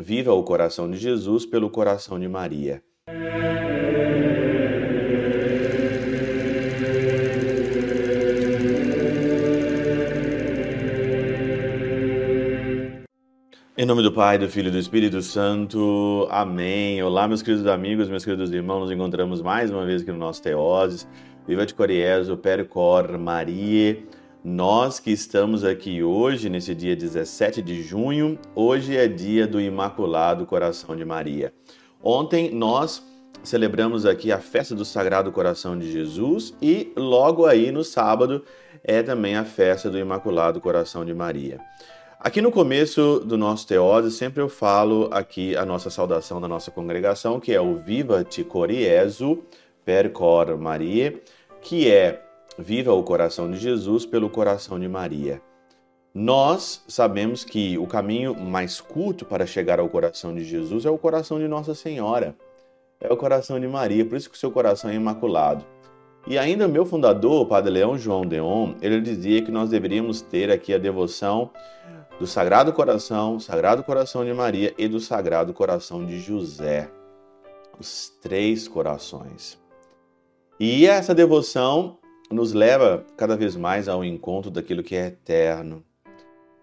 Viva o coração de Jesus pelo coração de Maria. Em nome do Pai, do Filho e do Espírito Santo. Amém. Olá, meus queridos amigos, meus queridos irmãos. Nos encontramos mais uma vez aqui no nosso Teoses. Viva de Coriezo, Percor, Maria. Nós que estamos aqui hoje, nesse dia 17 de junho, hoje é dia do Imaculado Coração de Maria. Ontem nós celebramos aqui a festa do Sagrado Coração de Jesus e logo aí no sábado é também a festa do Imaculado Coração de Maria. Aqui no começo do nosso Teose, sempre eu falo aqui a nossa saudação da nossa congregação, que é o Viva Te Coriezo per Cor Maria, que é Viva o coração de Jesus pelo coração de Maria. Nós sabemos que o caminho mais curto para chegar ao coração de Jesus é o coração de Nossa Senhora, é o coração de Maria, por isso que o seu coração é imaculado. E ainda meu fundador, o Padre Leão João Deon, ele dizia que nós deveríamos ter aqui a devoção do Sagrado Coração, Sagrado Coração de Maria e do Sagrado Coração de José. Os três corações. E essa devoção nos leva cada vez mais ao encontro daquilo que é eterno.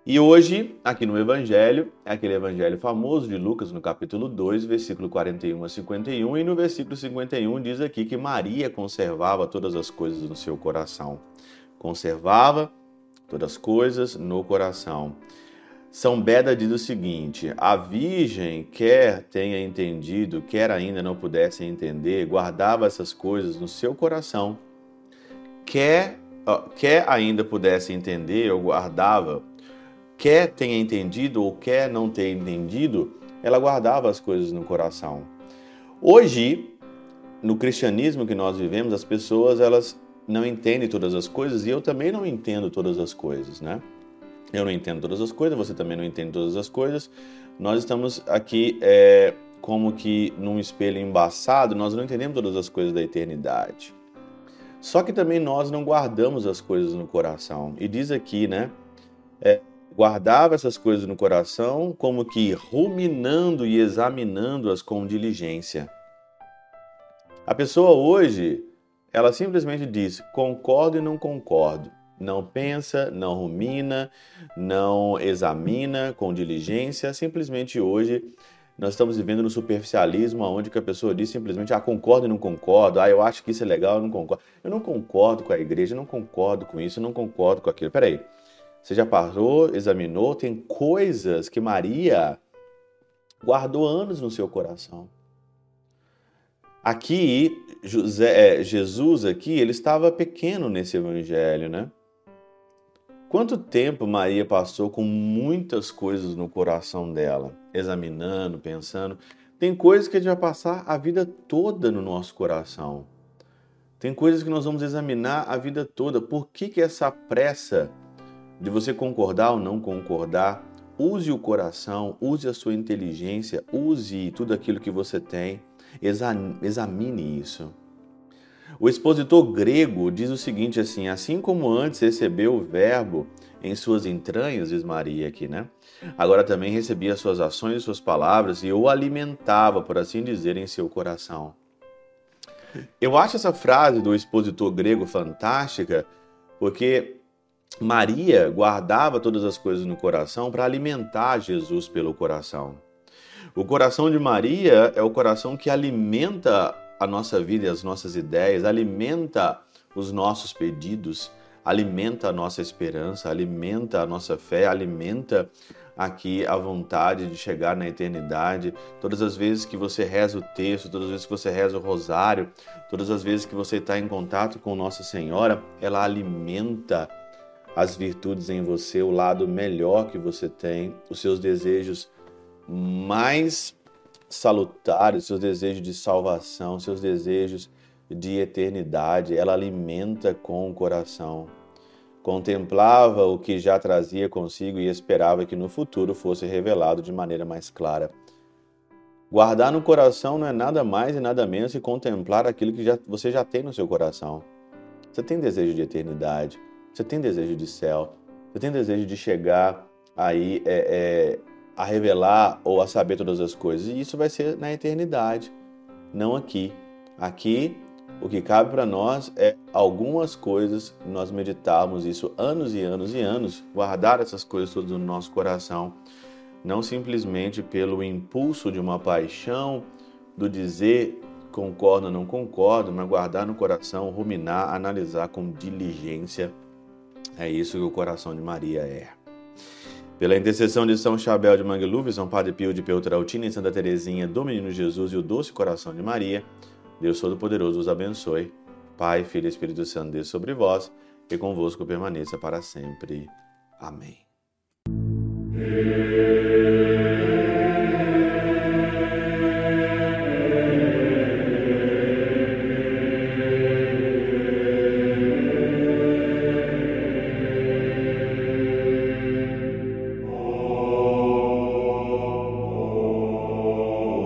E hoje, aqui no Evangelho, é aquele Evangelho famoso de Lucas, no capítulo 2, versículo 41 a 51, e no versículo 51 diz aqui que Maria conservava todas as coisas no seu coração. Conservava todas as coisas no coração. São Beda diz o seguinte: a Virgem, quer tenha entendido, quer ainda não pudesse entender, guardava essas coisas no seu coração. Quer, quer ainda pudesse entender ou guardava, quer tenha entendido ou quer não ter entendido, ela guardava as coisas no coração. Hoje, no cristianismo que nós vivemos, as pessoas elas não entendem todas as coisas e eu também não entendo todas as coisas, né? Eu não entendo todas as coisas, você também não entende todas as coisas. Nós estamos aqui é, como que num espelho embaçado, nós não entendemos todas as coisas da eternidade. Só que também nós não guardamos as coisas no coração. E diz aqui, né? É, guardava essas coisas no coração, como que ruminando e examinando-as com diligência. A pessoa hoje, ela simplesmente diz: concordo e não concordo não pensa, não rumina, não examina com diligência, simplesmente hoje nós estamos vivendo no superficialismo, onde a pessoa diz simplesmente, ah, concordo e não concordo, ah, eu acho que isso é legal, eu não concordo. Eu não concordo com a igreja, eu não concordo com isso, eu não concordo com aquilo. Peraí, você já parou, examinou, tem coisas que Maria guardou anos no seu coração. Aqui, José, é, Jesus aqui, ele estava pequeno nesse evangelho, né? Quanto tempo Maria passou com muitas coisas no coração dela, examinando, pensando. Tem coisas que a gente vai passar a vida toda no nosso coração. Tem coisas que nós vamos examinar a vida toda. Por que, que essa pressa de você concordar ou não concordar? Use o coração, use a sua inteligência, use tudo aquilo que você tem. Examine isso. O expositor grego diz o seguinte assim: assim como antes recebeu o verbo em suas entranhas, diz Maria aqui, né? Agora também recebia suas ações e suas palavras e o alimentava, por assim dizer, em seu coração. Eu acho essa frase do expositor grego fantástica, porque Maria guardava todas as coisas no coração para alimentar Jesus pelo coração. O coração de Maria é o coração que alimenta a nossa vida e as nossas ideias, alimenta os nossos pedidos, alimenta a nossa esperança, alimenta a nossa fé, alimenta aqui a vontade de chegar na eternidade. Todas as vezes que você reza o texto, todas as vezes que você reza o rosário, todas as vezes que você está em contato com Nossa Senhora, ela alimenta as virtudes em você, o lado melhor que você tem, os seus desejos mais salutares, seus desejos de salvação, seus desejos de eternidade, ela alimenta com o coração. Contemplava o que já trazia consigo e esperava que no futuro fosse revelado de maneira mais clara. Guardar no coração não é nada mais e nada menos que contemplar aquilo que já, você já tem no seu coração. Você tem desejo de eternidade, você tem desejo de céu, você tem desejo de chegar aí é, é, a revelar ou a saber todas as coisas. E isso vai ser na eternidade, não aqui. Aqui, o que cabe para nós é algumas coisas, nós meditarmos isso anos e anos e anos, guardar essas coisas todas no nosso coração, não simplesmente pelo impulso de uma paixão, do dizer concordo ou não concordo, mas guardar no coração, ruminar, analisar com diligência. É isso que o coração de Maria é. Pela intercessão de São Chabel de Mangluf, São Padre Pio de Peltrautina e Santa Teresinha do Menino Jesus e o Doce Coração de Maria, Deus Todo-Poderoso os abençoe. Pai, Filho e Espírito Santo, Deus sobre vós e convosco permaneça para sempre. Amém.